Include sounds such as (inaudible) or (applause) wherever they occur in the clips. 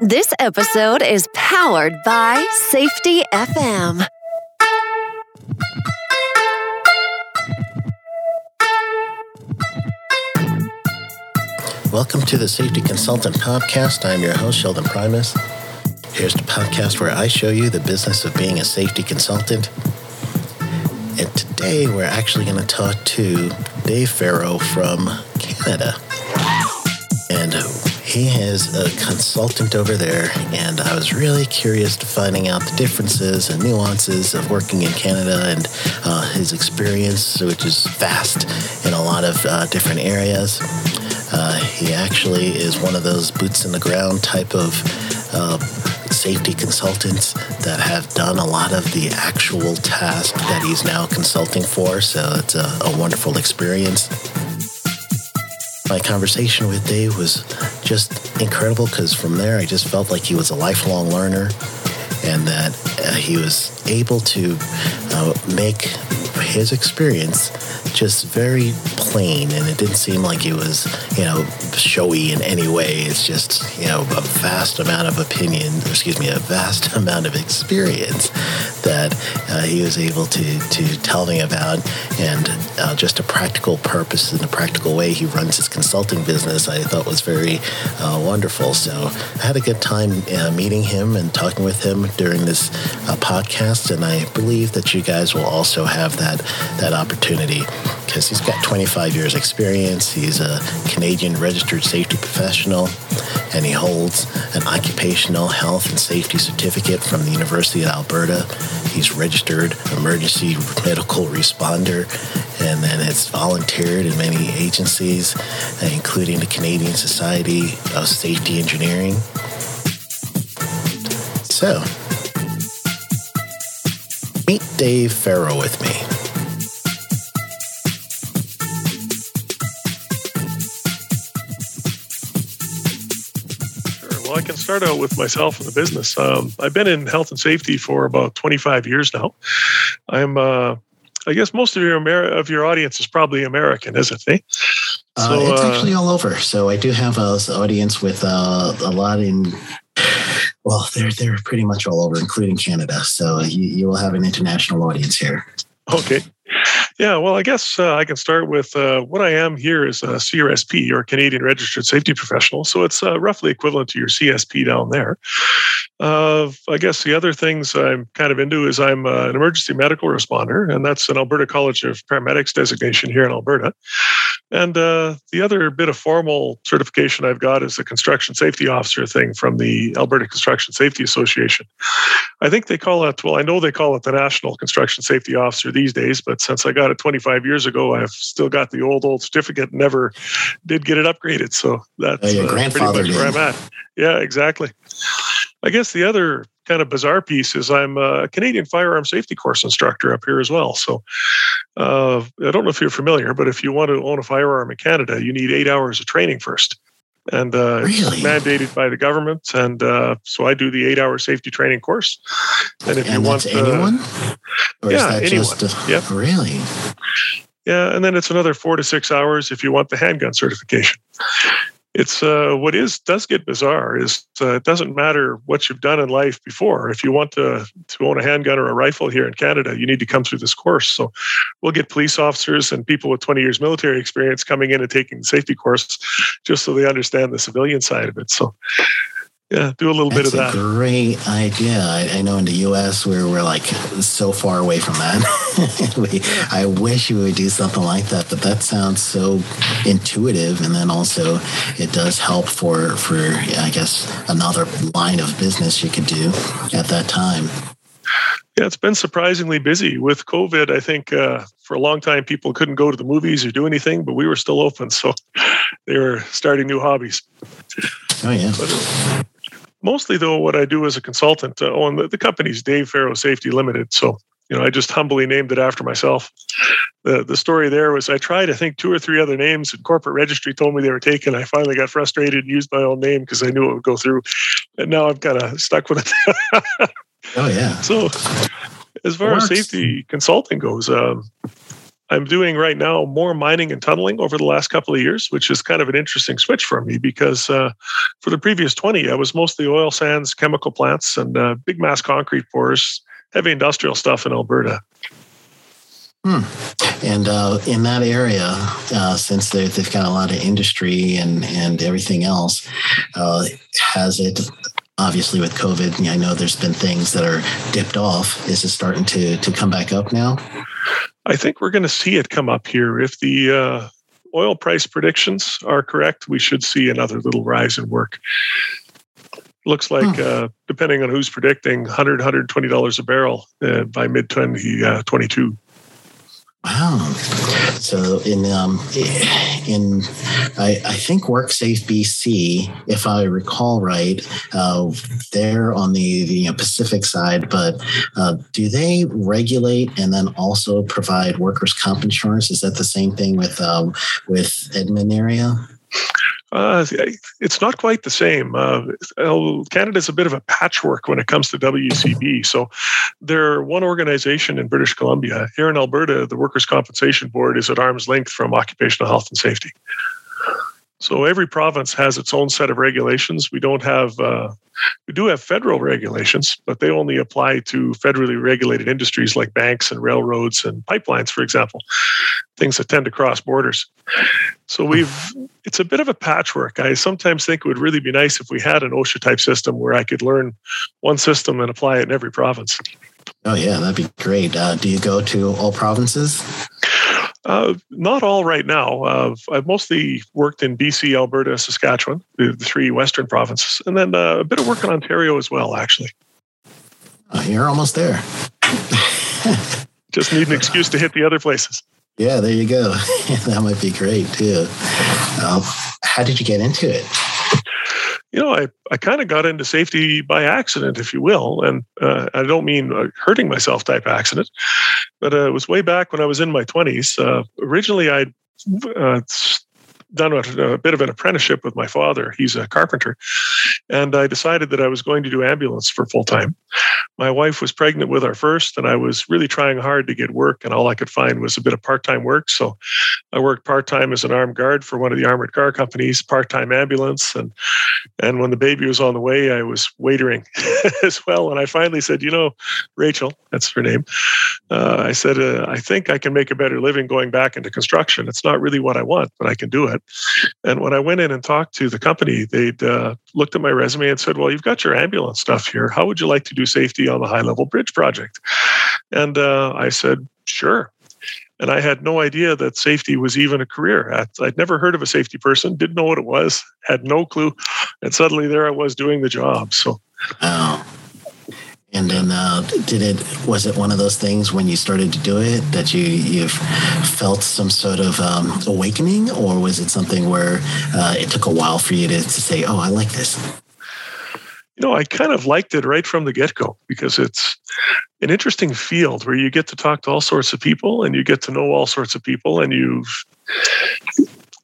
This episode is powered by Safety FM. Welcome to the Safety Consultant Podcast. I'm your host, Sheldon Primus. Here's the podcast where I show you the business of being a safety consultant. And today we're actually going to talk to Dave Farrow from Canada. And he is a consultant over there, and I was really curious to finding out the differences and nuances of working in Canada and uh, his experience, which is vast in a lot of uh, different areas. Uh, he actually is one of those boots in the ground type of uh, safety consultants that have done a lot of the actual task that he's now consulting for. So it's a, a wonderful experience. My conversation with Dave was just incredible because from there I just felt like he was a lifelong learner and that uh, he was able to uh, make his experience just very plain. And it didn't seem like it was you know showy in any way. It's just you know a vast amount of opinion excuse me a vast (laughs) amount of experience that uh, he was able to to tell me about and uh, just a practical purpose and a practical way he runs his consulting business i thought was very uh, wonderful so i had a good time uh, meeting him and talking with him during this uh, podcast and i believe that you guys will also have that that opportunity because he's got 25 years experience. He's a Canadian registered safety professional and he holds an occupational health and safety certificate from the University of Alberta. He's registered emergency medical responder and then has volunteered in many agencies, including the Canadian Society of Safety Engineering. So, meet Dave Farrow with me. I can start out with myself and the business. Um, I've been in health and safety for about 25 years now. I'm, uh, I guess, most of your Amer- of your audience is probably American, isn't it? Uh, so, it's uh, actually all over. So I do have an audience with uh, a lot in. Well, they're they're pretty much all over, including Canada. So you, you will have an international audience here. Okay. Yeah, well, I guess uh, I can start with uh, what I am here is a CRSP or Canadian Registered Safety Professional. So it's uh, roughly equivalent to your CSP down there. Uh, I guess the other things I'm kind of into is I'm uh, an emergency medical responder, and that's an Alberta College of Paramedics designation here in Alberta. And uh, the other bit of formal certification I've got is a construction safety officer thing from the Alberta Construction Safety Association. I think they call it, well, I know they call it the National Construction Safety Officer these days, but since I got it 25 years ago, I've still got the old, old certificate, never did get it upgraded. So that's uh, pretty much where I'm at. Yeah, exactly. I guess the other kind of bizarre piece is I'm a Canadian firearm safety course instructor up here as well. So uh, I don't know if you're familiar, but if you want to own a firearm in Canada, you need eight hours of training first. And uh, really? it's mandated by the government, and uh, so I do the eight-hour safety training course. And if and you want, anyone, or yeah, anyone, a, yeah, really, yeah, and then it's another four to six hours if you want the handgun certification it's uh, what is does get bizarre is uh, it doesn't matter what you've done in life before. If you want to to own a handgun or a rifle here in Canada, you need to come through this course. So we'll get police officers and people with 20 years military experience coming in and taking the safety course, just so they understand the civilian side of it. So yeah, do a little That's bit of that. great idea. I, I, know in the U.S. we're we're like so far away from that. (laughs) we, I wish we would do something like that, but that sounds so intuitive, and then also it does help for for I guess another line of business you could do at that time. Yeah, it's been surprisingly busy with COVID. I think uh, for a long time people couldn't go to the movies or do anything, but we were still open, so (laughs) they were starting new hobbies. Oh yeah. But, mostly though what i do as a consultant uh, oh and the, the company's dave farrow safety limited so you know i just humbly named it after myself. The, the story there was i tried i think two or three other names and corporate registry told me they were taken. I finally got frustrated and used my own name because i knew it would go through and now i'm kind of stuck with it. Oh yeah. So as far as safety consulting goes um, I'm doing right now more mining and tunneling over the last couple of years, which is kind of an interesting switch for me because uh, for the previous 20, I was mostly oil sands, chemical plants, and uh, big mass concrete pours, heavy industrial stuff in Alberta. Hmm. And uh, in that area, uh, since they've got a lot of industry and, and everything else, uh, has it obviously with COVID, I know there's been things that are dipped off. Is it starting to to come back up now? I think we're going to see it come up here. If the uh, oil price predictions are correct, we should see another little rise in work. Looks like, hmm. uh, depending on who's predicting, 100 $120 a barrel uh, by mid 2022. Wow. So in um, in I, I think WorkSafe BC, if I recall right, uh, they're on the, the Pacific side, but uh, do they regulate and then also provide workers' comp insurance? Is that the same thing with um, with Edmonton area? Uh, it's not quite the same. Uh, Canada's a bit of a patchwork when it comes to WCB. So they're one organization in British Columbia. Here in Alberta, the Workers' Compensation Board is at arm's length from Occupational Health and Safety. So every province has its own set of regulations. We don't have, uh, we do have federal regulations, but they only apply to federally regulated industries like banks and railroads and pipelines, for example, things that tend to cross borders. So we've, it's a bit of a patchwork. I sometimes think it would really be nice if we had an OSHA type system where I could learn one system and apply it in every province. Oh yeah, that'd be great. Uh, do you go to all provinces? Uh, not all right now. Uh, I've mostly worked in BC, Alberta, Saskatchewan, the, the three western provinces, and then uh, a bit of work in Ontario as well, actually. Oh, you're almost there. Just need an excuse to hit the other places. Yeah, there you go. (laughs) that might be great too. Um, how did you get into it? You know, I, I kind of got into safety by accident, if you will. And uh, I don't mean a hurting myself type accident, but uh, it was way back when I was in my 20s. Uh, originally, I uh, done a, a, bit of an apprenticeship with my father. He's a carpenter. And I decided that I was going to do ambulance for full time. My wife was pregnant with our first, and I was really trying hard to get work, and all I could find was a bit of part time work. So I worked part time as an armed guard for one of the armored car companies, part time ambulance. And, and when the baby was on the way, I was waitering (laughs) as well. And I finally said, You know, Rachel, that's her name. Uh, I said, uh, I think I can make a better living going back into construction. It's not really what I want, but I can do it. And when I went in and talked to the company, they'd uh, looked at my resume and said, Well, you've got your ambulance stuff here. How would you like to do safety on the high level bridge project? And uh, I said, Sure. And I had no idea that safety was even a career. I'd never heard of a safety person, didn't know what it was, had no clue. And suddenly there I was doing the job. So. And then, uh, did it? Was it one of those things when you started to do it that you you felt some sort of um, awakening, or was it something where uh, it took a while for you to, to say, "Oh, I like this"? You know, I kind of liked it right from the get go because it's an interesting field where you get to talk to all sorts of people and you get to know all sorts of people, and you've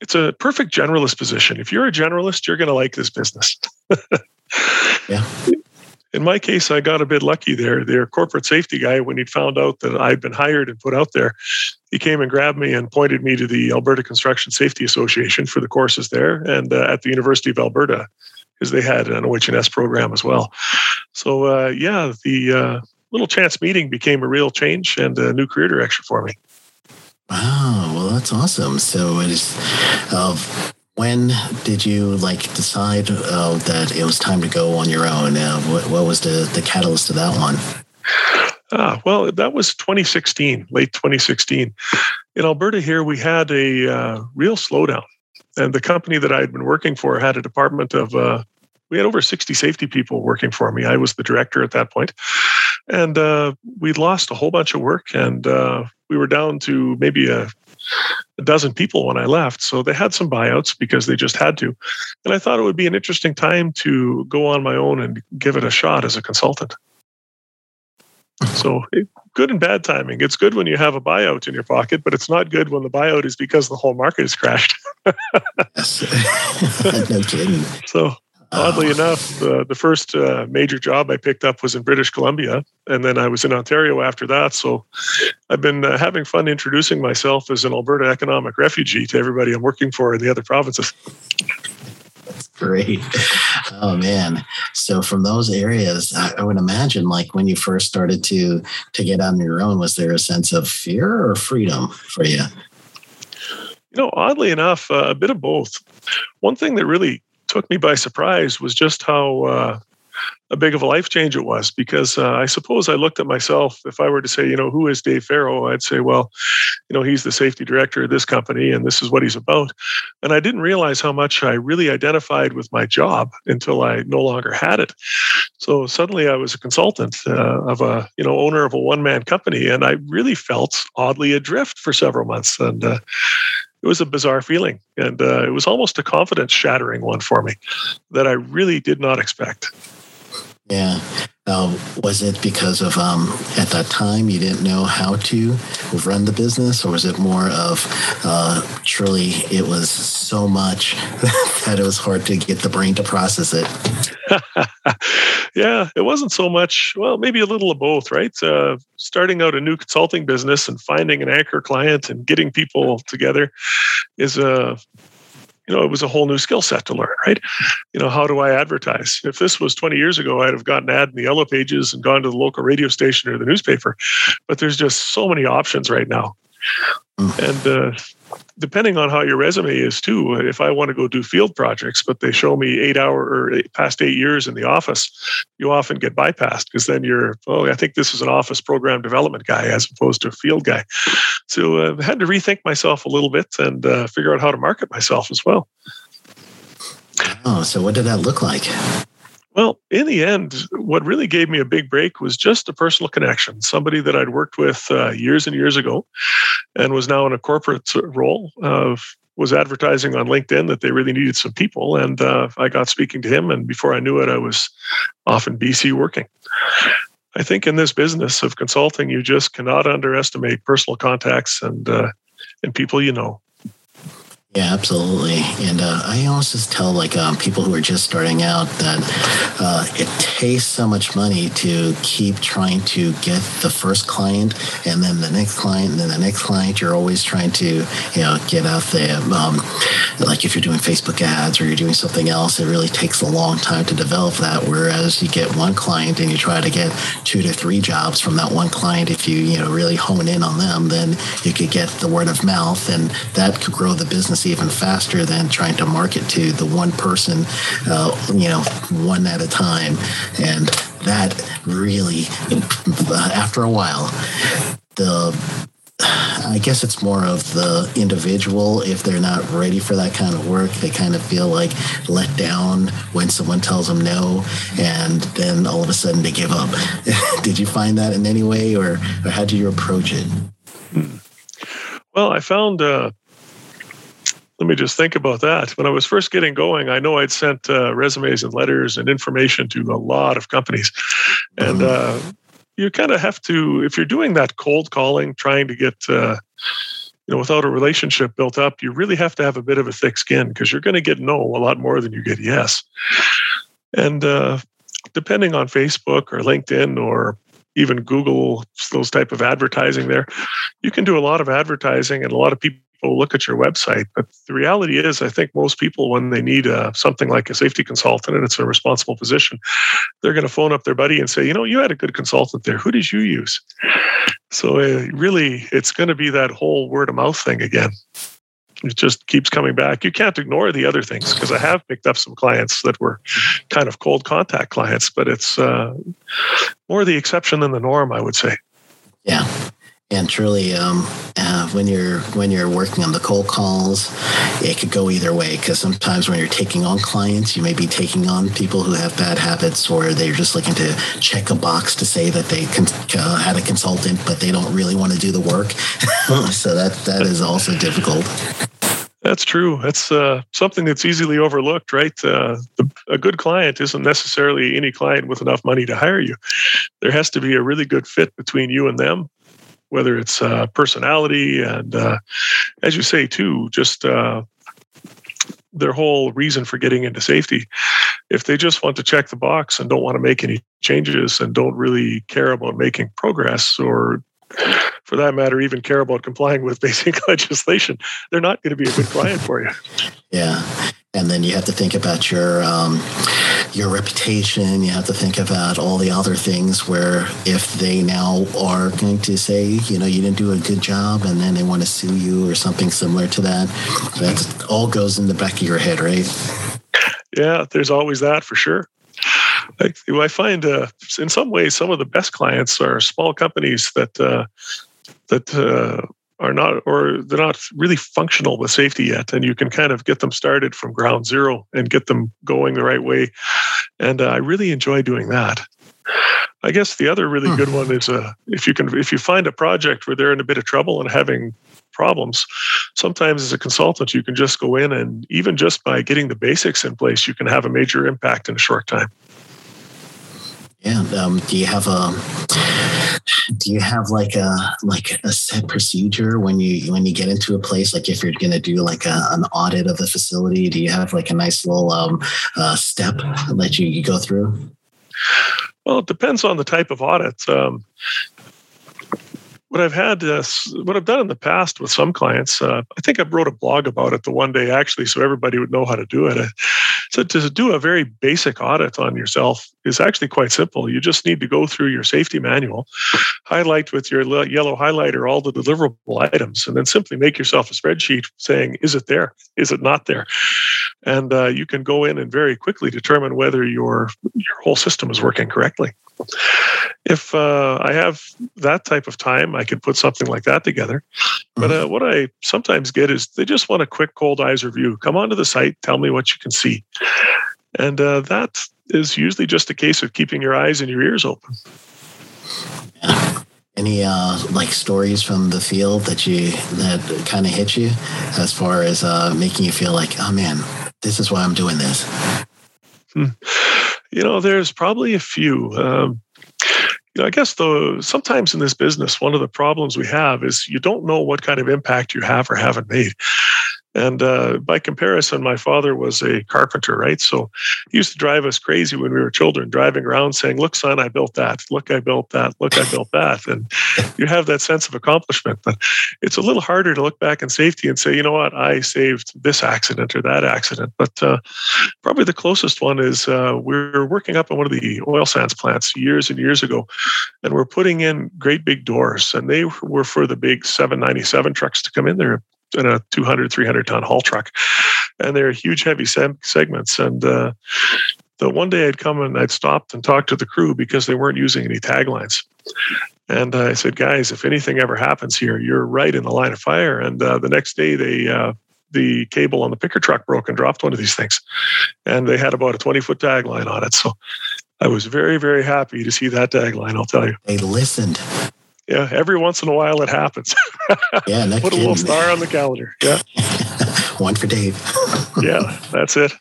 it's a perfect generalist position. If you're a generalist, you're going to like this business. (laughs) yeah in my case, I got a bit lucky there. Their corporate safety guy, when he found out that I'd been hired and put out there, he came and grabbed me and pointed me to the Alberta Construction Safety Association for the courses there and uh, at the University of Alberta because they had an OHS program as well. So, uh, yeah, the uh, little chance meeting became a real change and a new career direction for me. Wow, well, that's awesome. So it is. Uh, when did you like decide uh, that it was time to go on your own? Uh, what, what, was the, the catalyst to that one? Ah, well, that was 2016, late 2016. In Alberta, here we had a uh, real slowdown, and the company that I had been working for had a department of. Uh, we had over 60 safety people working for me. I was the director at that point, and uh, we lost a whole bunch of work, and uh, we were down to maybe a a dozen people when I left. So they had some buyouts because they just had to. And I thought it would be an interesting time to go on my own and give it a shot as a consultant. (laughs) So good and bad timing. It's good when you have a buyout in your pocket, but it's not good when the buyout is because the whole market has crashed. (laughs) (laughs) no kidding. So Oddly enough, uh, the first uh, major job I picked up was in British Columbia, and then I was in Ontario after that. So I've been uh, having fun introducing myself as an Alberta economic refugee to everybody I'm working for in the other provinces. That's great. Oh man. So from those areas, I, I, would imagine like when you first started to to get on your own, was there a sense of fear or freedom for you? You know, oddly enough, uh, a bit of both. One thing that really took me by surprise was just how uh, a big of a life change it was because uh, I suppose I looked at myself. If I were to say, you know, who is Dave Farrow, I'd say, well, you know, he's the safety director of this company and this is what he's about. And I didn't realize how much I really identified with my job until I no longer had it. So suddenly I was a consultant uh, of a, you know, owner of a one man company. And I really felt oddly adrift for several months. And, uh, it was a bizarre feeling and uh, it was almost a confidence shattering one for me that I really did not expect. Yeah. Uh, was it because of um, at that time you didn't know how to run the business, or was it more of uh, truly it was so much (laughs) that it was hard to get the brain to process it? (laughs) yeah, it wasn't so much. Well, maybe a little of both, right? Uh, starting out a new consulting business and finding an anchor client and getting people together is a you know, it was a whole new skill set to learn, right? You know, how do I advertise? If this was 20 years ago, I'd have gotten an ad in the yellow pages and gone to the local radio station or the newspaper. But there's just so many options right now. Mm. And uh, depending on how your resume is too if i want to go do field projects but they show me eight hour or eight, past eight years in the office you often get bypassed because then you're oh i think this is an office program development guy as opposed to a field guy. So uh, i had to rethink myself a little bit and uh, figure out how to market myself as well. Oh so what did that look like well, in the end, what really gave me a big break was just a personal connection. Somebody that I'd worked with uh, years and years ago and was now in a corporate role of was advertising on LinkedIn that they really needed some people. And uh, I got speaking to him. And before I knew it, I was off in BC working. I think in this business of consulting, you just cannot underestimate personal contacts and uh, and people you know. Yeah, absolutely. And uh, I always just tell like um, people who are just starting out that uh, it takes so much money to keep trying to get the first client and then the next client and then the next client. You're always trying to, you know, get out there. Um, like if you're doing Facebook ads or you're doing something else, it really takes a long time to develop that. Whereas you get one client and you try to get two to three jobs from that one client, if you, you know, really hone in on them, then you could get the word of mouth and that could grow the business even faster than trying to market to the one person, uh, you know, one at a time. And that really, uh, after a while, the I guess it's more of the individual. If they're not ready for that kind of work, they kind of feel like let down when someone tells them no, and then all of a sudden they give up. (laughs) Did you find that in any way, or, or how do you approach it? Hmm. Well, I found uh, let me just think about that. When I was first getting going, I know I'd sent uh, resumes and letters and information to a lot of companies. And mm-hmm. uh, you kind of have to, if you're doing that cold calling, trying to get, uh, you know, without a relationship built up, you really have to have a bit of a thick skin because you're going to get no a lot more than you get yes. And uh, depending on Facebook or LinkedIn or even Google, those type of advertising there, you can do a lot of advertising and a lot of people people look at your website. But the reality is, I think most people, when they need uh, something like a safety consultant and it's a responsible position, they're going to phone up their buddy and say, you know, you had a good consultant there. Who did you use? So uh, really, it's going to be that whole word of mouth thing again. It just keeps coming back. You can't ignore the other things because I have picked up some clients that were kind of cold contact clients, but it's uh, more the exception than the norm, I would say. Yeah and truly um, uh, when you're when you're working on the cold calls it could go either way because sometimes when you're taking on clients you may be taking on people who have bad habits or they're just looking to check a box to say that they con- uh, had a consultant but they don't really want to do the work (laughs) so that that is also difficult that's true. That's uh, something that's easily overlooked, right? Uh, the, a good client isn't necessarily any client with enough money to hire you. There has to be a really good fit between you and them whether it's uh, personality and, uh, as you say, too, just uh, their whole reason for getting into safety. If they just want to check the box and don't want to make any changes and don't really care about making progress or for that matter, even care about complying with (laughs) basic legislation, they're not going to be a good client for you. Yeah. And then you have to think about your um, your reputation. You have to think about all the other things where if they now are going to say, you know, you didn't do a good job, and then they want to sue you or something similar to that, that all goes in the back of your head, right? Yeah, there's always that for sure. I, find uh, in some ways some of the best clients are small companies that uh, that uh, are not or they're not really functional with safety yet and you can kind of get them started from ground zero and get them going the right way. And uh, i really enjoy doing that. I guess the other really good one is uh, if you can if you find a project where they're in a bit of trouble and having problems sometimes as a consultant you can just go in and even just by getting the basics in place you can have a major impact in a short time. Yeah um, do you have a do you have like a like a set procedure when you when you get into a place? Like if you're going to do like a, an audit of the facility do you have like a nice little um, uh, step that you, you go through? Well it depends on the type of audit um, what I've had, uh, what I've done in the past with some clients, uh, I think I wrote a blog about it the one day actually, so everybody would know how to do it. So to do a very basic audit on yourself is actually quite simple. You just need to go through your safety manual, highlight with your yellow highlighter all the deliverable items, and then simply make yourself a spreadsheet saying, is it there? Is it not there? And uh, you can go in and very quickly determine whether your your whole system is working correctly if uh, I have that type of time, I can put something like that together. But uh, what I sometimes get is they just want a quick cold eyes review. Come onto the site, tell me what you can see, and uh, that is usually just a case of keeping your eyes and your ears open. Any uh, like stories from the field that you that kind of hit you, as far as uh, making you feel like, oh man, this is why I'm doing this. Hmm. You know, there's probably a few. Um, you know, I guess though sometimes in this business, one of the problems we have is you don't know what kind of impact you have or haven't made. And uh, by comparison, my father was a carpenter, right? So he used to drive us crazy when we were children, driving around saying, Look, son, I built that. Look, I built that. Look, I built that. And (laughs) you have that sense of accomplishment. But it's a little harder to look back in safety and say, You know what? I saved this accident or that accident. But uh, probably the closest one is uh, we were working up in one of the oil sands plants years and years ago, and we're putting in great big doors. And they were for the big 797 trucks to come in there in a 200, 300 ton haul truck. And they're huge, heavy segments. And uh, the one day I'd come and I'd stopped and talked to the crew because they weren't using any taglines. And uh, I said, guys, if anything ever happens here, you're right in the line of fire. And uh, the next day, they uh, the cable on the picker truck broke and dropped one of these things, and they had about a 20 foot tagline on it. So I was very, very happy to see that tagline. I'll tell you. They listened yeah, every once in a while it happens. (laughs) Yeah, put a little star on the calendar. Yeah, (laughs) one for Dave. (laughs) yeah, that's it.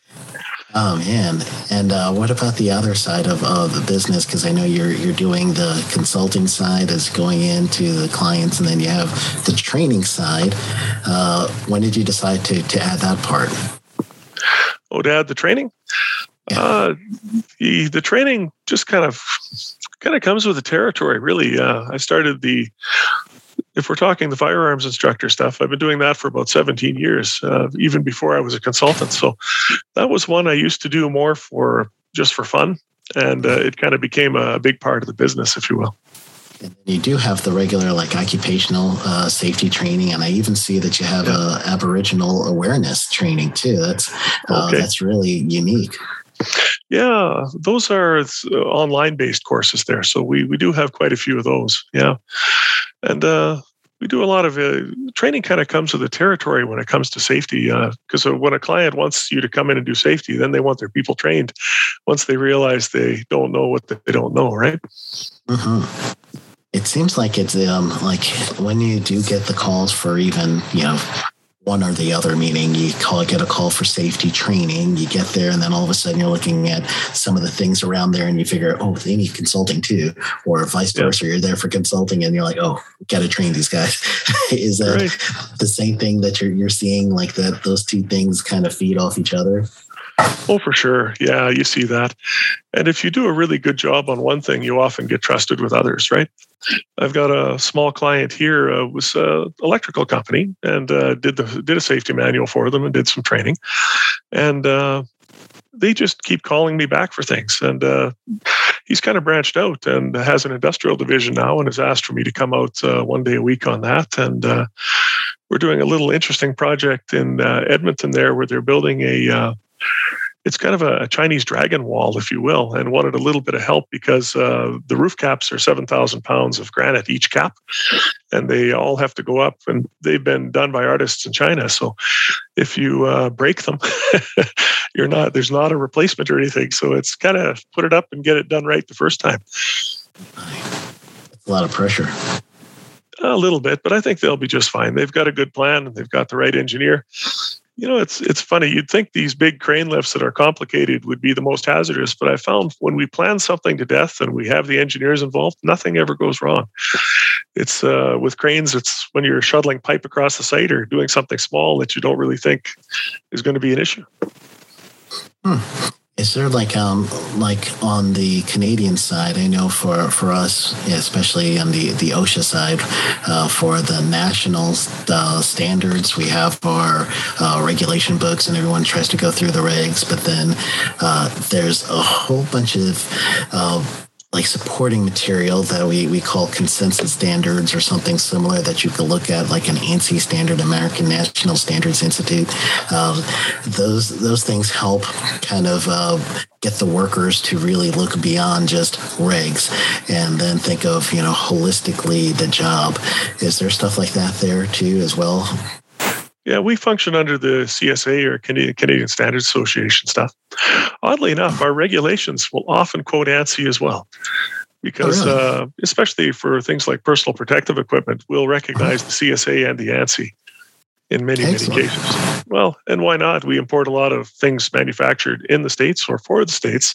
Oh man! And uh, what about the other side of uh, the business? Because I know you're you're doing the consulting side as going into the clients, and then you have the training side. Uh, when did you decide to to add that part? Oh, to add the training. Yeah. Uh, the the training just kind of kind of comes with the territory, really. Uh, I started the, if we're talking the firearms instructor stuff, I've been doing that for about 17 years, uh, even before I was a consultant. So that was one I used to do more for just for fun. And uh, it kind of became a big part of the business, if you will. And you do have the regular like occupational uh, safety training, and I even see that you have yeah. a Aboriginal awareness training too. That's uh, okay. that's really unique. Yeah, those are uh, online based courses there. So we, we do have quite a few of those. Yeah. And uh, we do a lot of uh, training, kind of comes with the territory when it comes to safety. Because uh, when a client wants you to come in and do safety, then they want their people trained once they realize they don't know what they don't know, right? Mm-hmm. It seems like it's um, like when you do get the calls for even, you know, one or the other, meaning you call get a call for safety training, you get there, and then all of a sudden you're looking at some of the things around there, and you figure, oh, they need consulting too, or vice versa. You're there for consulting, and you're like, oh, got to train these guys. (laughs) Is that right. the same thing that you're you're seeing? Like that, those two things kind of feed off each other. Oh, for sure. Yeah, you see that. And if you do a really good job on one thing, you often get trusted with others, right? I've got a small client here uh, was an electrical company and uh, did the did a safety manual for them and did some training, and uh, they just keep calling me back for things. And uh, he's kind of branched out and has an industrial division now and has asked for me to come out uh, one day a week on that. And uh, we're doing a little interesting project in Edmonton there where they're building a it's kind of a, Chinese dragon wall, if you will, and wanted a little bit of help because uh, the roof caps are 7,000 pounds of granite each cap, and they all have to go up, and they've been done by artists in China. So if you uh, break them, (laughs) you're not, there's not a replacement or anything. So it's kind of put it up and get it done right the first time. A lot of pressure. A little bit, but I think they'll be just fine. They've got a good plan and they've got the right engineer you know, it's it's funny. You'd think these big crane lifts that are complicated would be the most hazardous, but I found when we plan something to death and we have the engineers involved, nothing ever goes wrong. It's uh, with cranes. It's when you're shuttling pipe across the site or doing something small that you don't really think is going to be an issue. Hmm. Is there like um like on the Canadian side? I know for for us, especially on the the OSHA side, uh, for the national uh, standards, we have our uh, regulation books, and everyone tries to go through the regs. But then uh, there's a whole bunch of uh, like supporting material that we, we call consensus standards or something similar that you could look at like an ANSI standard, American National Standards Institute. Uh, those those things help kind of uh, get the workers to really look beyond just regs and then think of you know holistically the job. Is there stuff like that there too as well? Yeah, we function under the CSA or Canadian Standards Association stuff. Oddly enough, our regulations will often quote ANSI as well, because oh, really? uh, especially for things like personal protective equipment, we'll recognize the CSA and the ANSI in many, Excellent. many cases. Well, and why not? We import a lot of things manufactured in the States or for the States.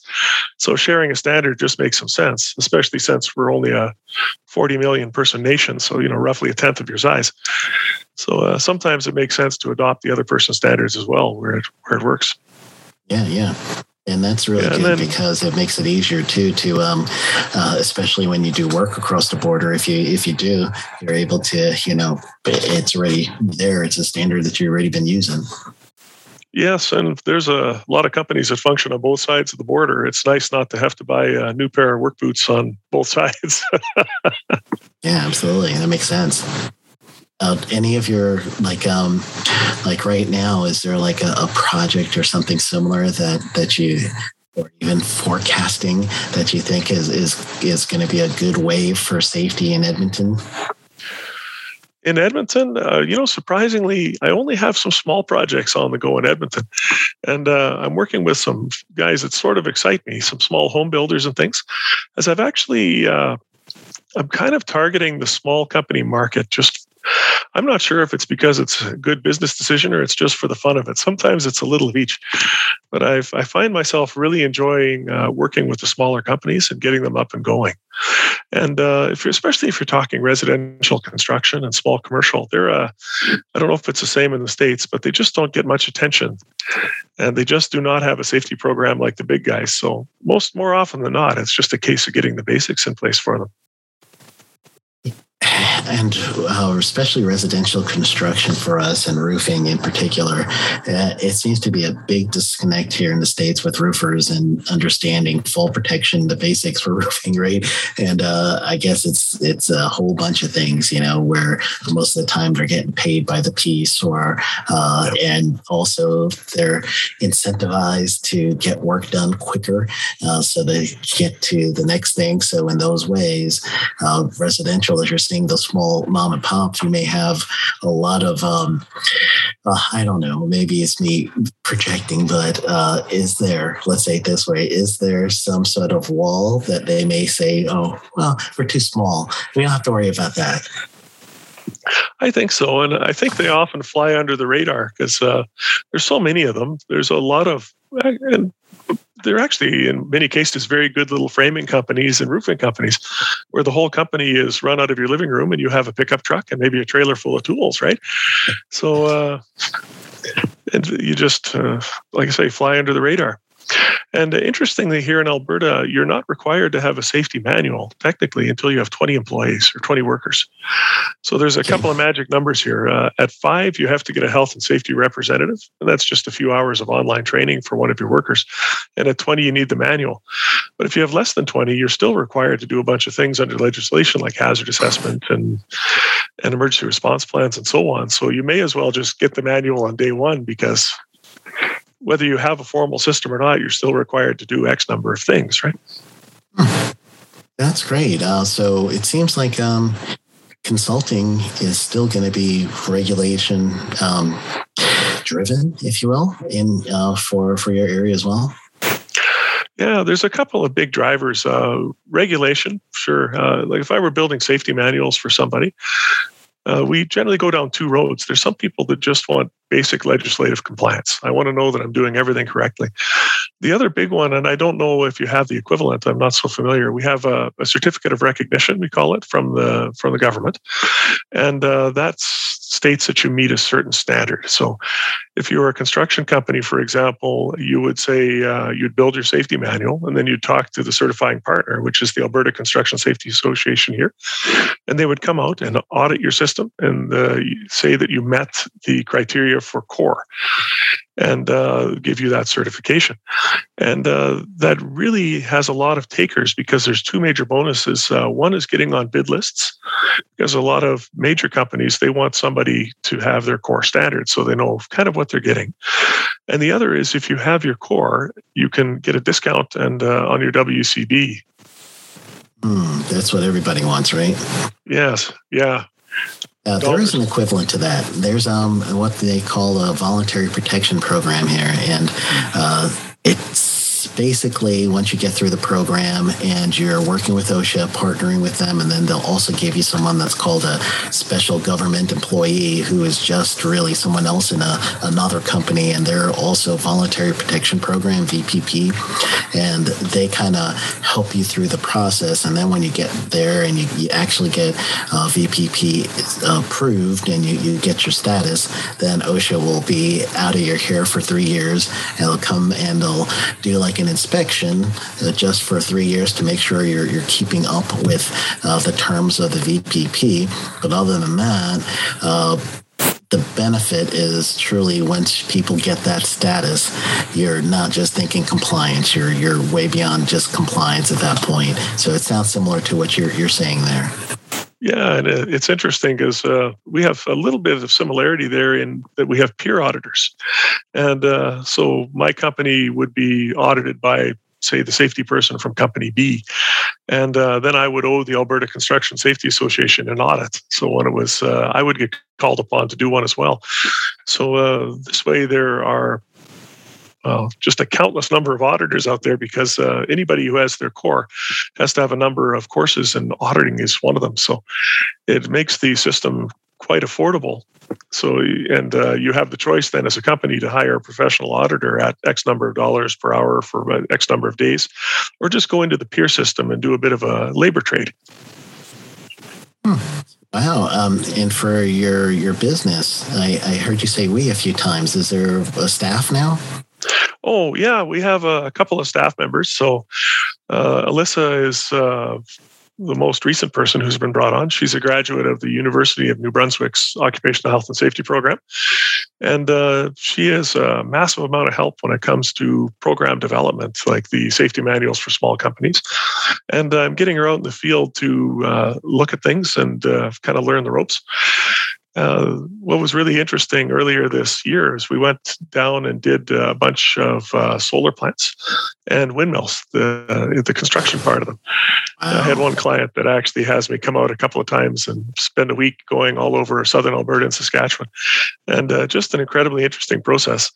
So sharing a standard just makes some sense, especially since we're only a 40 million person nation. So, you know, roughly a tenth of your size. So uh, sometimes it makes sense to adopt the other person's standards as well, where it where it works. Yeah, yeah. And that's really yeah, good then, because it makes it easier too to, um, uh, especially when you do work across the border. If you if you do, you're able to, you know, it's already there. It's a standard that you've already been using. Yes, and there's a lot of companies that function on both sides of the border. It's nice not to have to buy a new pair of work boots on both (laughs) sides. yeah, absolutely. That makes sense uh, any of your like um like right now is there like a, a project or something similar that that you or even forecasting that you think is is is going to be a good wave for safety in Edmonton? In Edmonton, uh, you know, surprisingly, I only have some small projects on the go in Edmonton, and uh, I'm working with some guys that sort of excite me, some small home builders and things. As I've actually, uh, I'm kind of targeting the small company market just I'm not sure if it's because it's a good business decision or it's just for the fun of it. Sometimes it's a little of each. But I've, I find myself really enjoying uh, working with the smaller companies and getting them up and going. And uh, if especially if you're talking residential construction and small commercial, they're uh, I don't know if it's the same in the states, but they just don't get much attention, and they just do not have a safety program like the big guys. So most more often than not, it's just a case of getting the basics in place for them (laughs) and uh, especially residential construction for us and roofing in particular, uh, it seems to be a big disconnect here in the states with roofers and understanding fall protection, the basics for (laughs) roofing, right? And uh, I guess it's it's a whole bunch of things, you know, where most of the time they're getting paid by the piece, or uh, and also they're incentivized to get work done quicker, uh, so they get to the next thing. So in those ways, uh, residential, as you're seeing those small mom and pops, you may have a lot of, um, uh, I don't know, maybe it's me projecting, but uh, is there, let's say it this way, is there some sort of wall that they may say, oh, well, we're too small. We don't have to worry about that. I think so, and I think they often fly under the radar because uh, there's so many of them. There's a lot of, and they're actually in many cases very good little framing companies and roofing companies, where the whole company is run out of your living room and you have a pickup truck and maybe a trailer full of tools, right? So, uh, and you just, uh, like I say, fly under the radar. And interestingly, here in Alberta, you're not required to have a safety manual technically until you have 20 employees or 20 workers. So there's a couple of magic numbers here. Uh, at five, you have to get a health and safety representative, and that's just a few hours of online training for one of your workers. And at 20, you need the manual. But if you have less than 20, you're still required to do a bunch of things under legislation like hazard assessment and and emergency response plans and so on. So you may as well just get the manual on day one because whether you have a formal system or not, you're still required to do X number of things, right? That's great. Uh, so it seems like um, consulting is still going to be regulation um, driven, if you will, in uh, for for your area as well. Yeah, there's a couple of big drivers. Uh, regulation, sure. Uh, like if I were building safety manuals for somebody, uh, we generally go down two roads. There's some people that just want basic legislative compliance. I want to know that I'm doing everything correctly. The other big one, and I don't know if you have the equivalent. I'm not so familiar. We have a, a certificate of recognition, we call it, from the from the government, and uh, that states that you meet a certain standard. So, if you were a construction company, for example, you would say uh, you'd build your safety manual, and then you'd talk to the certifying partner, which is the Alberta Construction Safety Association here, and they would come out and audit your system and uh, say that you met the criteria for COR and uh, give you that certification. And uh, that really has a lot of takers because there's two major bonuses. Uh, one is getting on bid lists because a lot of major companies they want somebody to have their COR standards so they know kind of what they're getting. And the other is if you have your COR, you can get a discount and uh, on your WCB. Mm, that's what everybody wants, right? Yes. Yeah. Uh, there is an equivalent to that. There's um what they call a voluntary protection program here, and uh, it's basically once you get through the program and you're working with OSHA, partnering with them, and then they'll also give you someone that's called a special government employee who is just really someone else in a, another company, and they're also voluntary protection program VPP, and they kind of help you through the process. And then when you get there and you, you actually get uh, VPP approved and you, you get your status, then OSHA will be out of your hair for three years, and they'll come and they'll do like like an inspection uh, just for three years to make sure you're, you're keeping up with uh, the terms of the VPP. But other than that, uh, the benefit is truly once people get that status, you're not just thinking compliance, you're you're way beyond just compliance at that point. So it sounds similar to what you're you're saying there. Yeah, and it's interesting because uh, we have a little bit of similarity there in that we have peer auditors, and uh, so my company would be audited by, say, the safety person from company B, and uh, then I would owe the Alberta Construction Safety Association an audit. So when it was, uh, I would get called upon to do one as well. So uh, this way, there are uh, just a countless number of auditors out there because uh, anybody who has their COR has to have a number of courses, and auditing is one of them. So it makes the system quite affordable. So, and uh, you have the choice then as a company to hire a professional auditor at X number of dollars per hour for uh, X number of days, or just go into the peer system and do a bit of a labor trade. Hmm. Wow. Um, and for your your business, I, I heard you say we a few times. Is there a staff now? Oh yeah, we have a, couple of staff members. So uh, Alyssa is uh, the most recent person who's been brought on. She's a graduate of the University of New Brunswick's Occupational Health and Safety Program, and uh, she is a massive amount of help when it comes to program development, like the safety manuals for small companies. And I'm getting her out in the field to uh, look at things and uh, kind of learn the ropes. Uh, what was really interesting earlier this year is we went down and did a bunch of uh, solar plants and windmills, the uh, the construction part of them. Wow. I had one client that actually has me come out a couple of times and spend a week going all over southern Alberta and Saskatchewan, and uh, just an incredibly interesting process.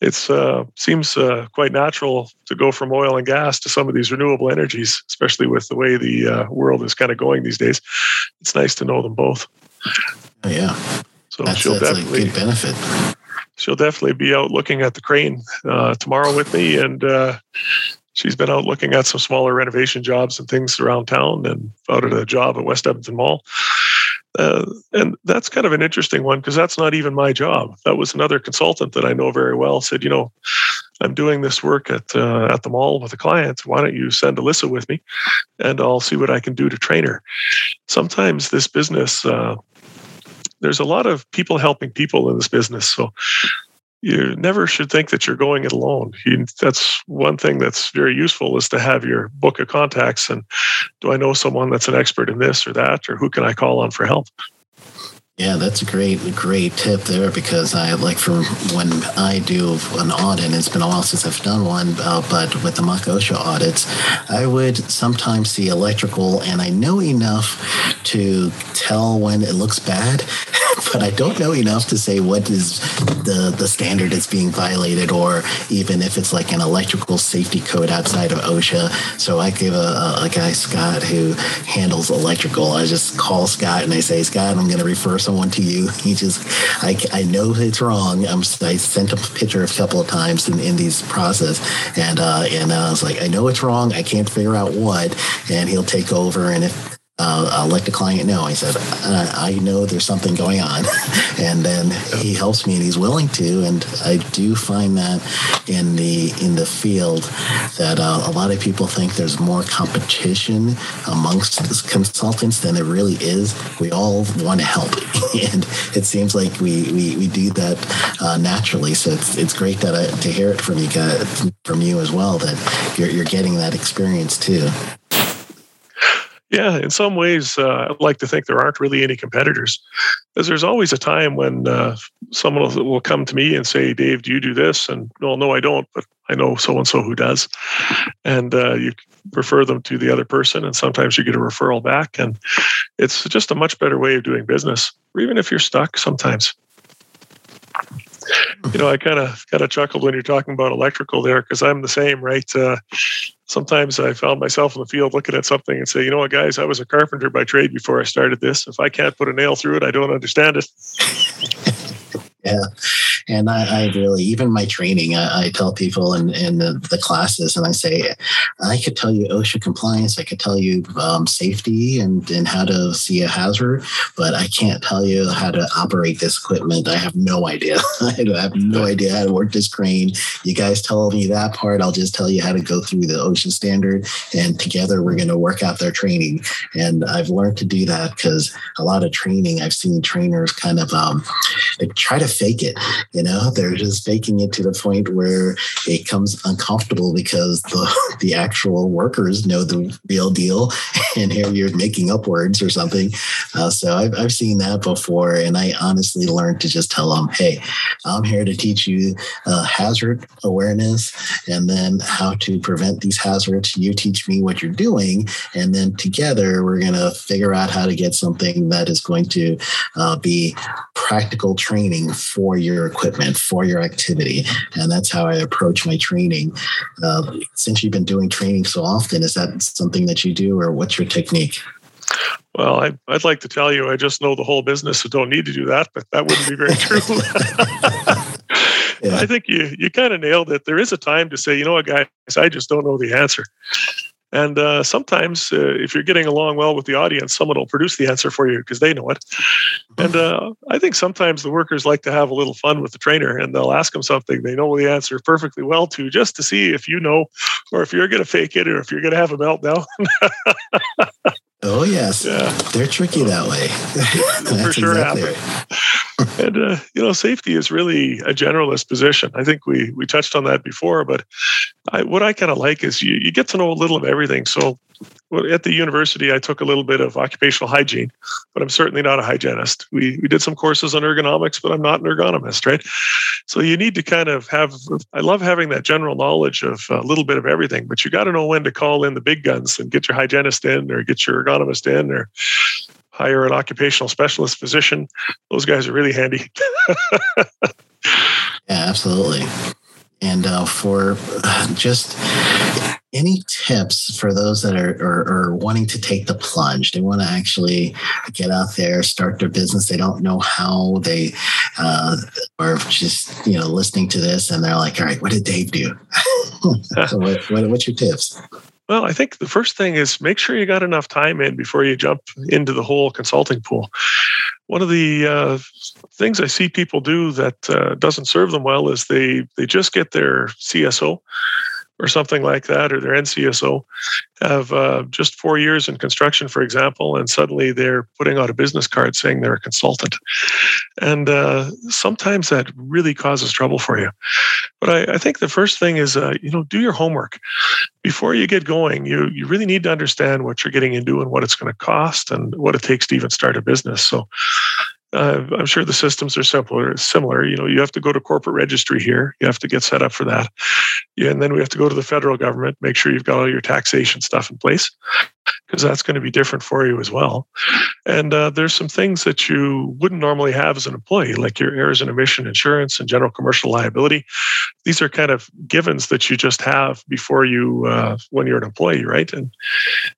It uh, seems quite natural to go from oil and gas to some of these renewable energies, especially with the way the world is kind of going these days. It's nice to know them both. Oh, yeah. So that's, she'll that's definitely a good benefit. She'll definitely be out looking at the crane uh, tomorrow with me, and uh, she's been out looking at some smaller renovation jobs and things around town, and out at a job at West Edmonton Mall. Uh, and that's kind of an interesting one because that's not even my job. That was another consultant that I know very well said, you know, I'm doing this work at uh, at the mall with a client. Why don't you send Alyssa with me, and I'll see what I can do to train her. Sometimes this business, uh, there's a lot of people helping people in this business, so you never should think that you're going it alone. You, that's one thing that's very useful is to have your book of contacts. And do I know someone that's an expert in this or that, or who can I call on for help? Yeah, that's a great, great tip there because I like from when I do an audit, and it's been a while since I've done one, uh, but with the mock OSHA audits, I would sometimes see electrical, and I know enough to tell when it looks bad, (laughs) but I don't know enough to say what is the the standard that's being violated, or even if it's like an electrical safety code outside of OSHA. So I give a, a guy Scott who handles electrical. I just call Scott and I say, Scott, I'm going to refer someone to you. He just, I, I know it's wrong. I'm, I sent a picture a couple of times in, in these process, and uh, and I was like, I know it's wrong. I can't figure out what, and he'll take over. And if uh, I'll let the client know. I said, I know there's something going on. (laughs) and then he helps me and he's willing to. And I do find that in the in the field that uh, a lot of people think there's more competition amongst consultants than there really is. We all want to help. (laughs) and it seems like we, we, we do that uh, naturally. So it's, it's great that I, to hear it from you from you as well, that you're, you're getting that experience too. Yeah, in some ways, uh, I'd like to think there aren't really any competitors, because there's always a time when uh, someone will, come to me and say, "Dave, do you do this?" And well, no, I don't, but I know so and so who does, and uh, you refer them to the other person, and sometimes you get a referral back, and it's just a much better way of doing business. Even if you're stuck, sometimes you know, I kind of kind of chuckled when you're talking about electrical there because I'm the same, right? Uh, sometimes I found myself in the field looking at something and say, you know what, guys, I was a carpenter by trade before I started this. If I can't put a nail through it, I don't understand it. yeah and I, I, really even my training I, I tell people in, in the, the, classes and I say I could tell you OSHA compliance. I could tell you um, safety and, and how to see a hazard but I can't tell you how to operate this equipment. I have no idea. (laughs) I have no idea how to work this crane. You guys tell me that part I'll just tell you how to go through the OSHA standard and together we're going to work out their training. And I've learned to do that because a lot of training I've seen trainers kind of um, they try to fake it. You know, they're just faking it to the point where it comes uncomfortable because the (laughs) the actual workers know the real deal, (laughs) and here you're making up words or something. Uh, so I've I've seen that before, and I honestly learned to just tell them, "Hey, I'm here to teach you uh, hazard awareness, and then how to prevent these hazards. You teach me what you're doing, and then together we're gonna figure out how to get something that is going to uh, be practical training for your equipment, for your activity. And that's how I approach my training. Uh, since you've been doing training so often, is that something that you do, or what's your technique? Well, I, would like to tell you I just know the whole business, so don't need to do that, but that wouldn't be very true. (laughs) (laughs) yeah. I think you you kind of nailed it. There is a time to say, you know what, guys, I just don't know the answer. And uh, sometimes, uh, if you're getting along well with the audience, someone will produce the answer for you because they know it. And uh, I think sometimes the workers like to have a little fun with the trainer and they'll ask them something they know the answer perfectly well to just to see if you know or if you're going to fake it or if you're going to have a meltdown. (laughs) Oh yes, yeah. they're tricky that way. (laughs) For sure, exactly right. (laughs) and uh, you know, safety is really a generalist position. I think we we touched on that before, but I, what I kind of like is you, you get to know a little of everything. So at the university, I took a little bit of occupational hygiene, but I'm certainly not a hygienist. We we did some courses on ergonomics, but I'm not an ergonomist, right? So you need to kind of have. I love having that general knowledge of a little bit of everything, but you got to know when to call in the big guns and get your hygienist in or get your ergonomist in or hire an occupational specialist physician. Those guys are really handy. (laughs) yeah, absolutely. And uh, for just any tips for those that are, are, are, wanting to take the plunge? They want to actually get out there, start their business. They don't know how they uh, are just, you know, listening to this and they're like, all right, what did Dave do? (laughs) so what, what, what's your tips? Well, I think the first thing is make sure you got enough time in before you jump into the whole consulting pool. One of the uh, things I see people do that uh, doesn't serve them well is they they just get their CSO or something like that, or their NCSO, have uh, just four years in construction, for example, and suddenly they're putting out a business card saying they're a consultant. And uh, sometimes that really causes trouble for you. But I, I think the first thing is, uh, you know, do your homework before you get going. You you really need to understand what you're getting into and what it's going to cost and what it takes to even start a business. So uh, I'm sure the systems are simpler. Similar, you know, you have to go to corporate registry here. You have to get set up for that, yeah, and then we have to go to the federal government. Make sure you've got all your taxation stuff in place, because that's going to be different for you as well. And uh, there's some things that you wouldn't normally have as an employee, like your errors and omission insurance and general commercial liability. These are kind of givens that you just have before you uh, when you're an employee, right? And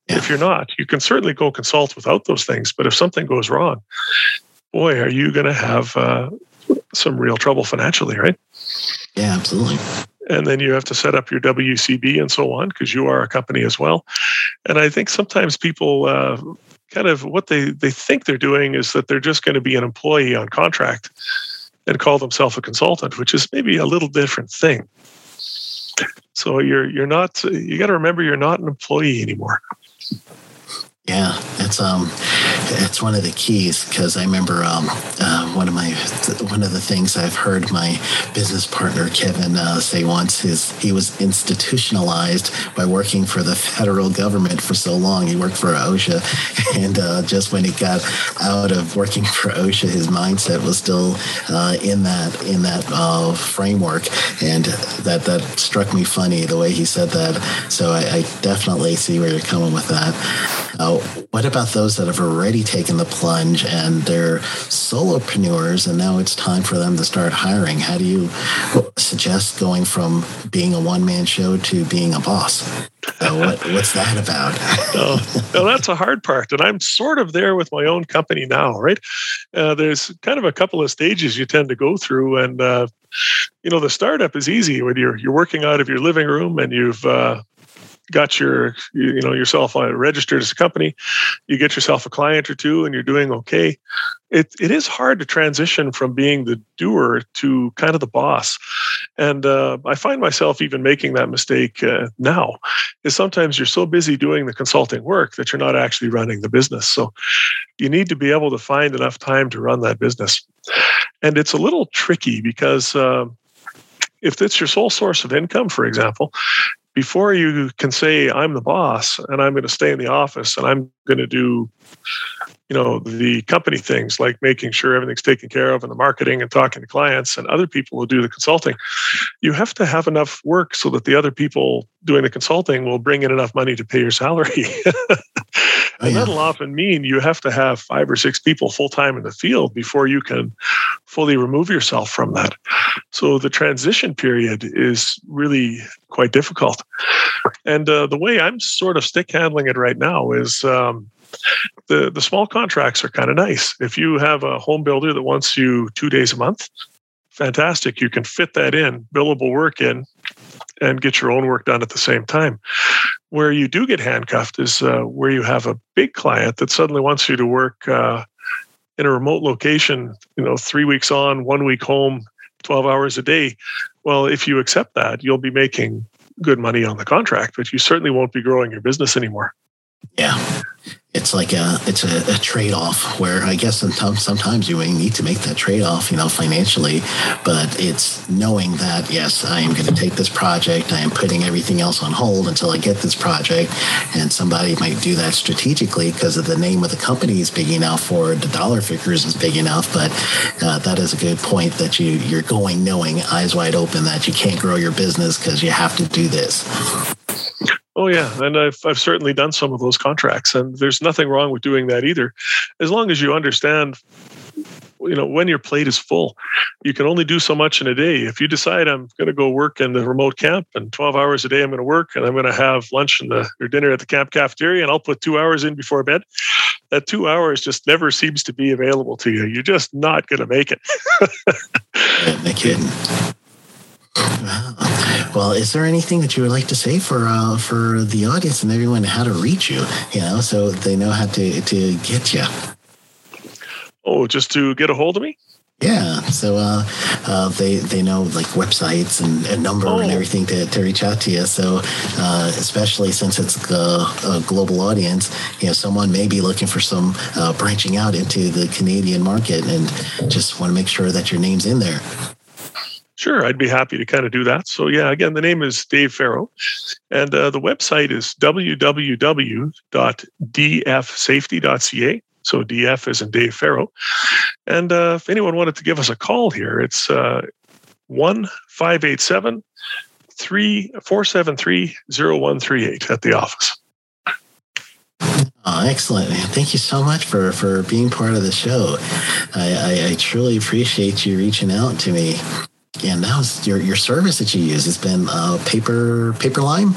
if you're not, you can certainly go consult without those things. But if something goes wrong, boy, are you going to have uh, some real trouble financially, right? Yeah, absolutely. And then you have to set up your WCB and so on because you are a company as well. And I think sometimes people uh, kind of what they, they think they're doing is that they're just going to be an employee on contract and call themselves a consultant, which is maybe a little different thing. So you're you're not you got to remember you're not an employee anymore. Yeah, it's um, it's one of the keys because I remember um, uh, one of my one of the things I've heard my business partner Kevin uh, say once is he was institutionalized by working for the federal government for so long. He worked for OSHA, (laughs) and uh, just when he got out of working for OSHA, his mindset was still uh, in that in that uh, framework, and that that struck me funny the way he said that. So I, I definitely see where you're coming with that. Uh, what about those that have already taken the plunge and they're solopreneurs and now it's time for them to start hiring? How do you suggest going from being a one man show to being a boss? Uh, what, what's that about? (laughs) oh, well, that's a hard part. And I'm sort of there with my own company now, right? Uh, there's kind of a couple of stages you tend to go through. And, uh, you know, the startup is easy when you're, you're working out of your living room and you've, uh, got your you know yourself registered as a company you get yourself a client or two and you're doing okay. It, it is hard to transition from being the doer to kind of the boss. And uh, i find myself even making that mistake uh, now is sometimes you're so busy doing the consulting work that you're not actually running the business. So you need to be able to find enough time to run that business. And it's a little tricky because uh, if it's your sole source of income, for example, before you can say i'm the boss and i'm going to stay in the office and i'm going to do you know the company things like making sure everything's taken care of and the marketing and talking to clients and other people will do the consulting you have to have enough work so that the other people doing the consulting will bring in enough money to pay your salary (laughs) and yeah. that'll often mean you have to have five or six people full time in the field before you can fully remove yourself from that. So the transition period is really quite difficult. And uh, the way I'm sort of stick handling it right now is. Um, the the small contracts are kind of nice. If you have a home builder that wants you two days a month, fantastic. You can fit that in, billable work in, and get your own work done at the same time. Where you do get handcuffed is uh, where you have a big client that suddenly wants you to work uh, in a remote location, you know, three weeks on, one week home, 12 hours a day. Well, if you accept that, you'll be making good money on the contract, but you certainly won't be growing your business anymore. Yeah it's like a it's a, a trade-off where I guess sometimes sometimes you need to make that trade-off, you know, financially, but it's knowing that yes, I am going to take this project, I am putting everything else on hold until I get this project, and somebody might do that strategically because of the name of the company is big enough for the dollar figures is big enough, but uh, that is a good point that you you're going knowing eyes wide open that you can't grow your business because you have to do this. Oh yeah, and I've I've certainly done some of those contracts, and there's nothing wrong with doing that either, as long as you understand you know when your plate is full you can only do so much in a day. If you decide i'm going to go work in the remote camp and 12 hours a day i'm going to work and i'm going to have lunch and the, or dinner at the camp cafeteria and i'll put two hours in before bed that two hours just never seems to be available to you. You're just not going to make it. (laughs) No kidding well, is there anything that you would like to say for uh, for the audience and everyone how to reach you? You know, so they know how to to get you. Oh, just to get a hold of me? Yeah, so uh, uh, they they know like websites and a number oh. and everything to, to reach out to you. So uh, especially since it's a, a, global audience, you know, someone may be looking for some uh, branching out into the Canadian market and just want to make sure that your name's in there. Sure, I'd be happy to kind of do that. So yeah, again, the name is Dave Farrow, and uh, the website is www.dfsafety.ca. So DF is in Dave Farrow. And uh, if anyone wanted to give us a call here, it's uh, 1 587 473 0138 at the office. Oh, excellent, man. Thank you so much for, for being part of the show. I, I, I truly appreciate you reaching out to me. And now your, your service that you use. It's been uh, paper paper lime.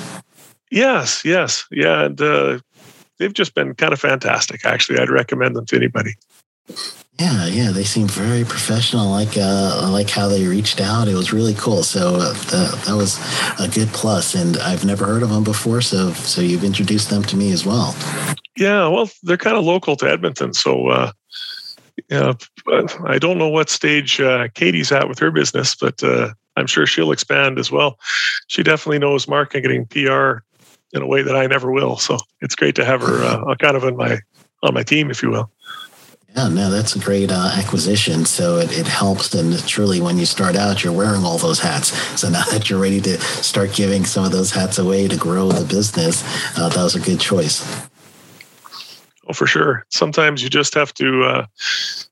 Yes, yes, yeah, and uh, they've just been kind of fantastic. Actually, I'd recommend them to anybody. Yeah, yeah, they seem very professional. Like, uh, I like how they reached out. It was really cool. So uh, that, that was a good plus, and I've never heard of them before. So, so you've introduced them to me as well. Yeah, well, they're kind of local to Edmonton, so uh, yeah, I don't know what stage uh, Katie's at with her business, but uh, I'm sure she'll expand as well. She definitely knows marketing, PR, in a way that I never will. So it's great to have her uh, (laughs) kind of in my on my team, if you will. Yeah, no, that's a great uh, acquisition. So it, it helps. And truly, when you start out, you're wearing all those hats. So now that you're ready to start giving some of those hats away to grow the business, uh, that was a good choice. Oh, for sure. Sometimes you just have to uh,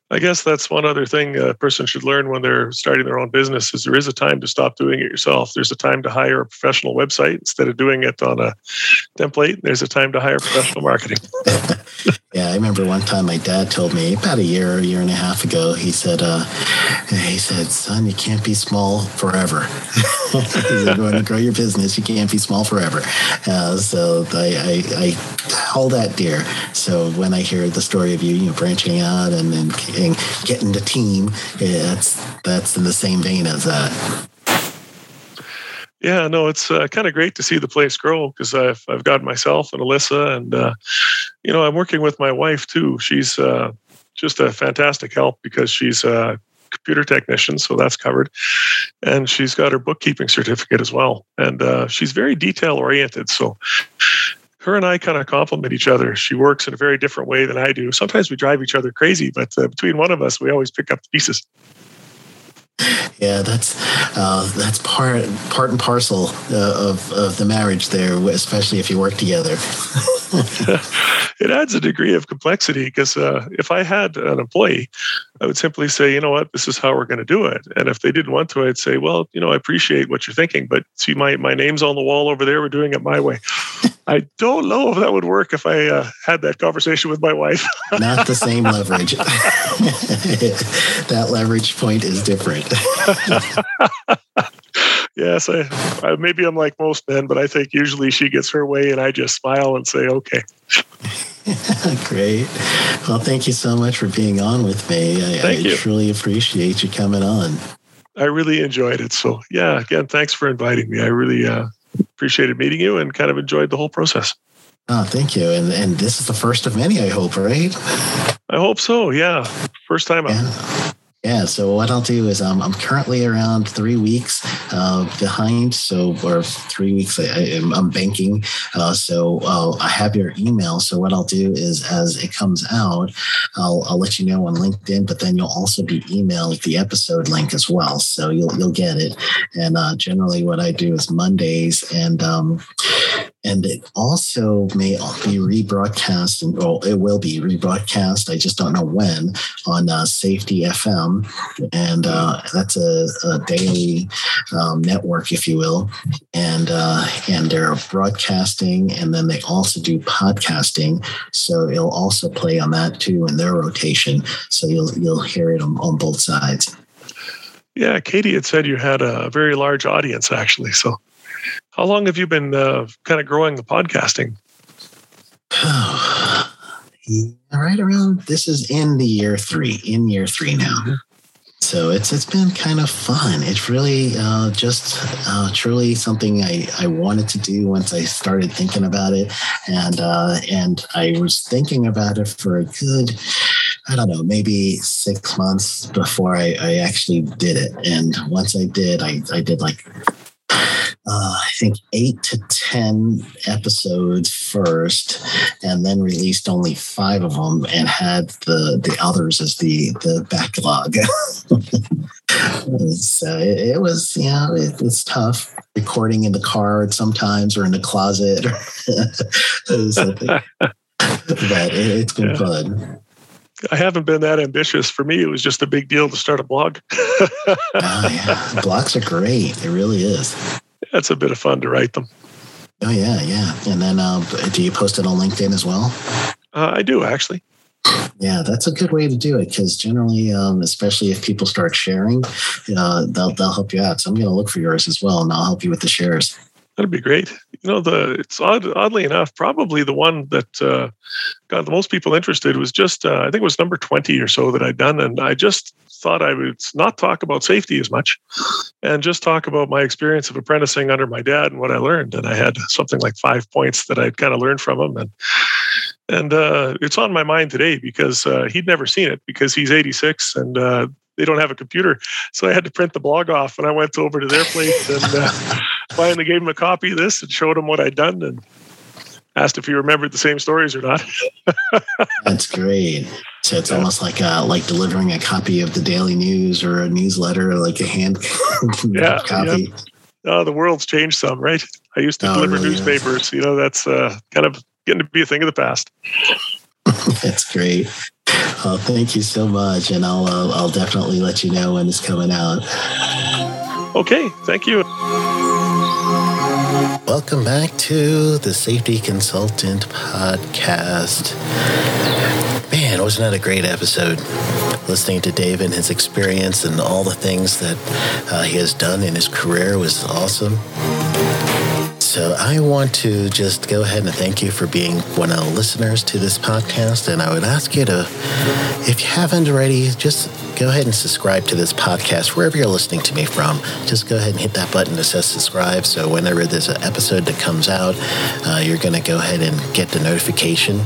I guess that's one other thing a person should learn when they're starting their own business is there is a time to stop doing it yourself. There's a time to hire a professional website instead of doing it on a template. There's a time to hire professional marketing. (laughs) yeah, I remember one time my dad told me about a year, a year and a half ago. He said, uh, "He said, son, you can't be small forever. You're going to grow your business. You can't be small forever." Uh, so I, I, I hold that dear. So when I hear the story of you, you know, branching out and then getting, getting the team, yeah, that's that's in the same vein as that. Yeah, no, it's uh, kind of great to see the place grow because I've I've got myself and Alyssa, and uh, you know I'm working with my wife too. She's uh, just a fantastic help because she's a computer technician, so that's covered, and she's got her bookkeeping certificate as well, and uh, she's very detail oriented. So her and I kind of complement each other. She works in a very different way than I do. Sometimes we drive each other crazy, but uh, between one of us, we always pick up the pieces. Yeah, that's uh, that's part part and parcel uh, of of the marriage there, especially if you work together. (laughs) (laughs) it adds a degree of complexity because uh, if I had an employee, I would simply say, you know what, this is how we're going to do it. And if they didn't want to, I'd say, well, you know, I appreciate what you're thinking, but see, my my name's on the wall over there. We're doing it my way. I don't know if that would work if I uh, had that conversation with my wife. (laughs) Not the same leverage. (laughs) (laughs) that leverage point is different. yes, I, I, maybe I'm like most men, but I think usually she gets her way, and I just smile and say, "Okay." Great. Well, thank you so much for being on with me. I, I truly appreciate you coming on. I really enjoyed it. So, yeah, again, thanks for inviting me. I really uh, appreciated meeting you and kind of enjoyed the whole process. Oh, thank you. And and this is the first of many, I hope, right? I hope so. Yeah. First time yeah. Yeah. So what I'll do is um, I'm currently around three weeks uh, behind. So or three weeks I, am I'm banking. Uh, so uh, I have your email. So what I'll do is as it comes out, I'll, I'll let you know on LinkedIn. But then you'll also be emailed the episode link as well. So you'll you'll get it. And uh, generally, what I do is Mondays and um, and it also may be rebroadcast, and well, it will be rebroadcast. I just don't know when on uh, Safety FM, and uh, that's a, a, daily um, network, if you will, and uh, and they're broadcasting, and then they also do podcasting. So it'll also play on that too in their rotation. So you'll you'll hear it on, on both sides. Yeah, Katie had said you had a very large audience actually. So, how long have you been uh, kind of growing the podcasting? (sighs) right around this is in the year three, in year three now. Mm-hmm. So it's it's been kind of fun. It's really uh, just uh, truly something I, I wanted to do once I started thinking about it, and uh, and I was thinking about it for a good I don't know maybe six months before I, I actually did it. And once I did, I I did like uh, I think eight to 10 episodes first, and then released only five of them and had the, the others as the, the backlog. (laughs) so it, it, was, you know, it, it's tough recording in the car sometimes or in the closet (laughs) or something. (laughs) but it, has been yeah. fun. I haven't been that ambitious. For me, it was just a big deal to start a blog. (laughs) oh, yeah. Blogs are great. It really is that's a bit of fun to write them. Oh yeah, yeah. And then, uh, do you post it on LinkedIn as well? Uh, I do actually. Yeah, that's a good way to do it because generally, um, especially if people start sharing, uh, they'll they'll help you out. So I'm going to look for yours as well, and I'll help you with the shares. That'd be great. You know, the it's odd, oddly enough, probably the one that uh, got the most people interested was just uh, I think it was number twenty or so that I'd done, and I just thought I would not talk about safety as much and just talk about my experience of apprenticing under my dad and what I learned. And I had something like five points that I'd kind of learned from him. And and uh, it's on my mind today because uh, he'd never seen it because he's 86 and uh, they don't have a computer. So I had to print the blog off and I went over to their place and uh, (laughs) finally gave them a copy of this and showed them what I'd done. And asked if he remembered the same stories or not. (laughs) That's great. So it's yeah. almost like uh, like delivering a copy of the Daily News or a newsletter, or like a hand (laughs) yeah, copy. Yeah. Uh, the world's changed some, right? I used to oh, deliver really newspapers. Is. You know, that's uh, kind of getting to be a thing of the past. that's great. Well, thank you so much, and I'll uh, I'll definitely let you know when it's coming out. Okay, thank you. Welcome back to the Safety Consultant Podcast. Man, wasn't that a great episode? Listening to Dave and his experience and all the things that uh, he has done in his career was awesome. So I want to just go ahead and thank you for being one of the listeners to this podcast. And I would ask you to, if you haven't already, just go ahead and subscribe to this podcast wherever you're listening to me from. Just go ahead and hit that button that says subscribe. So whenever there's an episode that comes out, uh, you're going to go ahead and get the notification.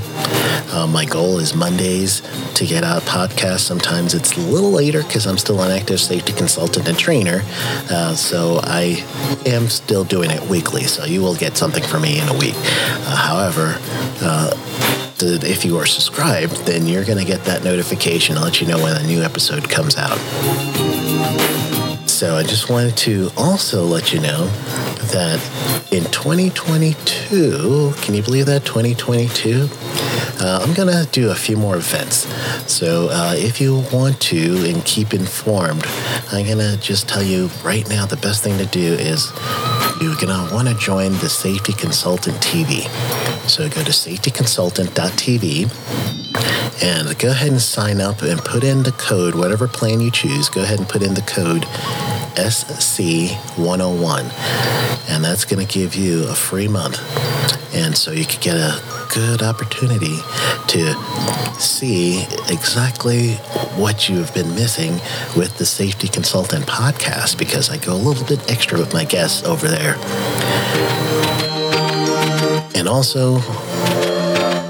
Uh, my goal is Mondays to get out podcasts. Sometimes it's a little later because I'm still an active safety consultant and trainer. Uh, so I am still doing it weekly. So you will get something from me in a week. Uh, however, uh, if you are subscribed, then you're going to get that notification to let you know when a new episode comes out. So I just wanted to also let you know that in 2022, can you believe that 2022? Uh, I'm going to do a few more events. So uh, if you want to and keep informed, I'm going to just tell you right now the best thing to do is you're going to want to join the Safety Consultant TV. So go to safetyconsultant.tv and go ahead and sign up and put in the code, whatever plan you choose, go ahead and put in the code SC101. And that's going to give you a free month. And so you can get a good opportunity to see exactly what you've been missing with the Safety Consultant podcast because I go a little bit extra with my guests over there. And also,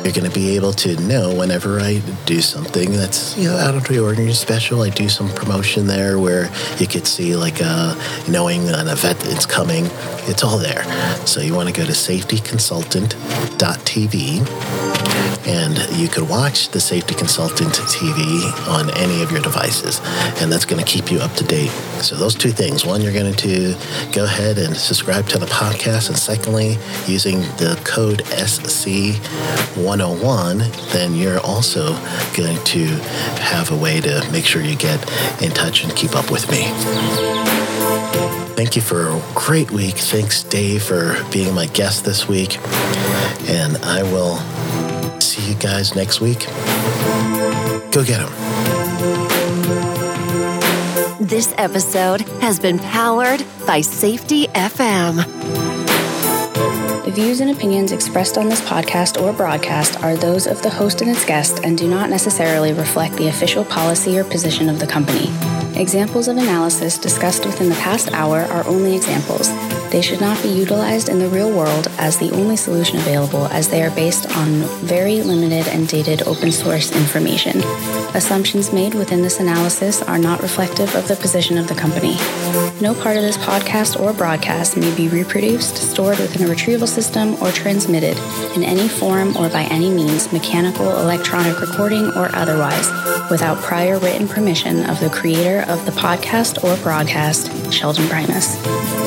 you're going to be able to know whenever I do something that's you know out of the ordinary special. I do some promotion there where you could see like uh, knowing an event that's coming. It's all there. So you want to go to safetyconsultant.tv and you could watch the Safety Consultant TV on any of your devices, and that's going to keep you up to date. So those two things: one, you're going to go ahead and subscribe to the podcast, and secondly, using the code SC101, then you're also going to have a way to make sure you get in touch and keep up with me. thank you for a great week. Thanks, Dave, for being my guest this week. And I will you guys next week. Go get them. This episode has been powered by Safety FM. The views and opinions expressed on this podcast or broadcast are those of the host and its guest and do not necessarily reflect the official policy or position of the company. Examples of analysis discussed within the past hour are only examples. They should not be utilized in the real world as the only solution available, as they are based on very limited and dated open source information. Assumptions made within this analysis are not reflective of the position of the company. No part of this podcast or broadcast may be reproduced, stored within a retrieval system, or transmitted in any form or by any means, mechanical, electronic recording, or otherwise, without prior written permission of the creator of the podcast or broadcast, Sheldon Primus.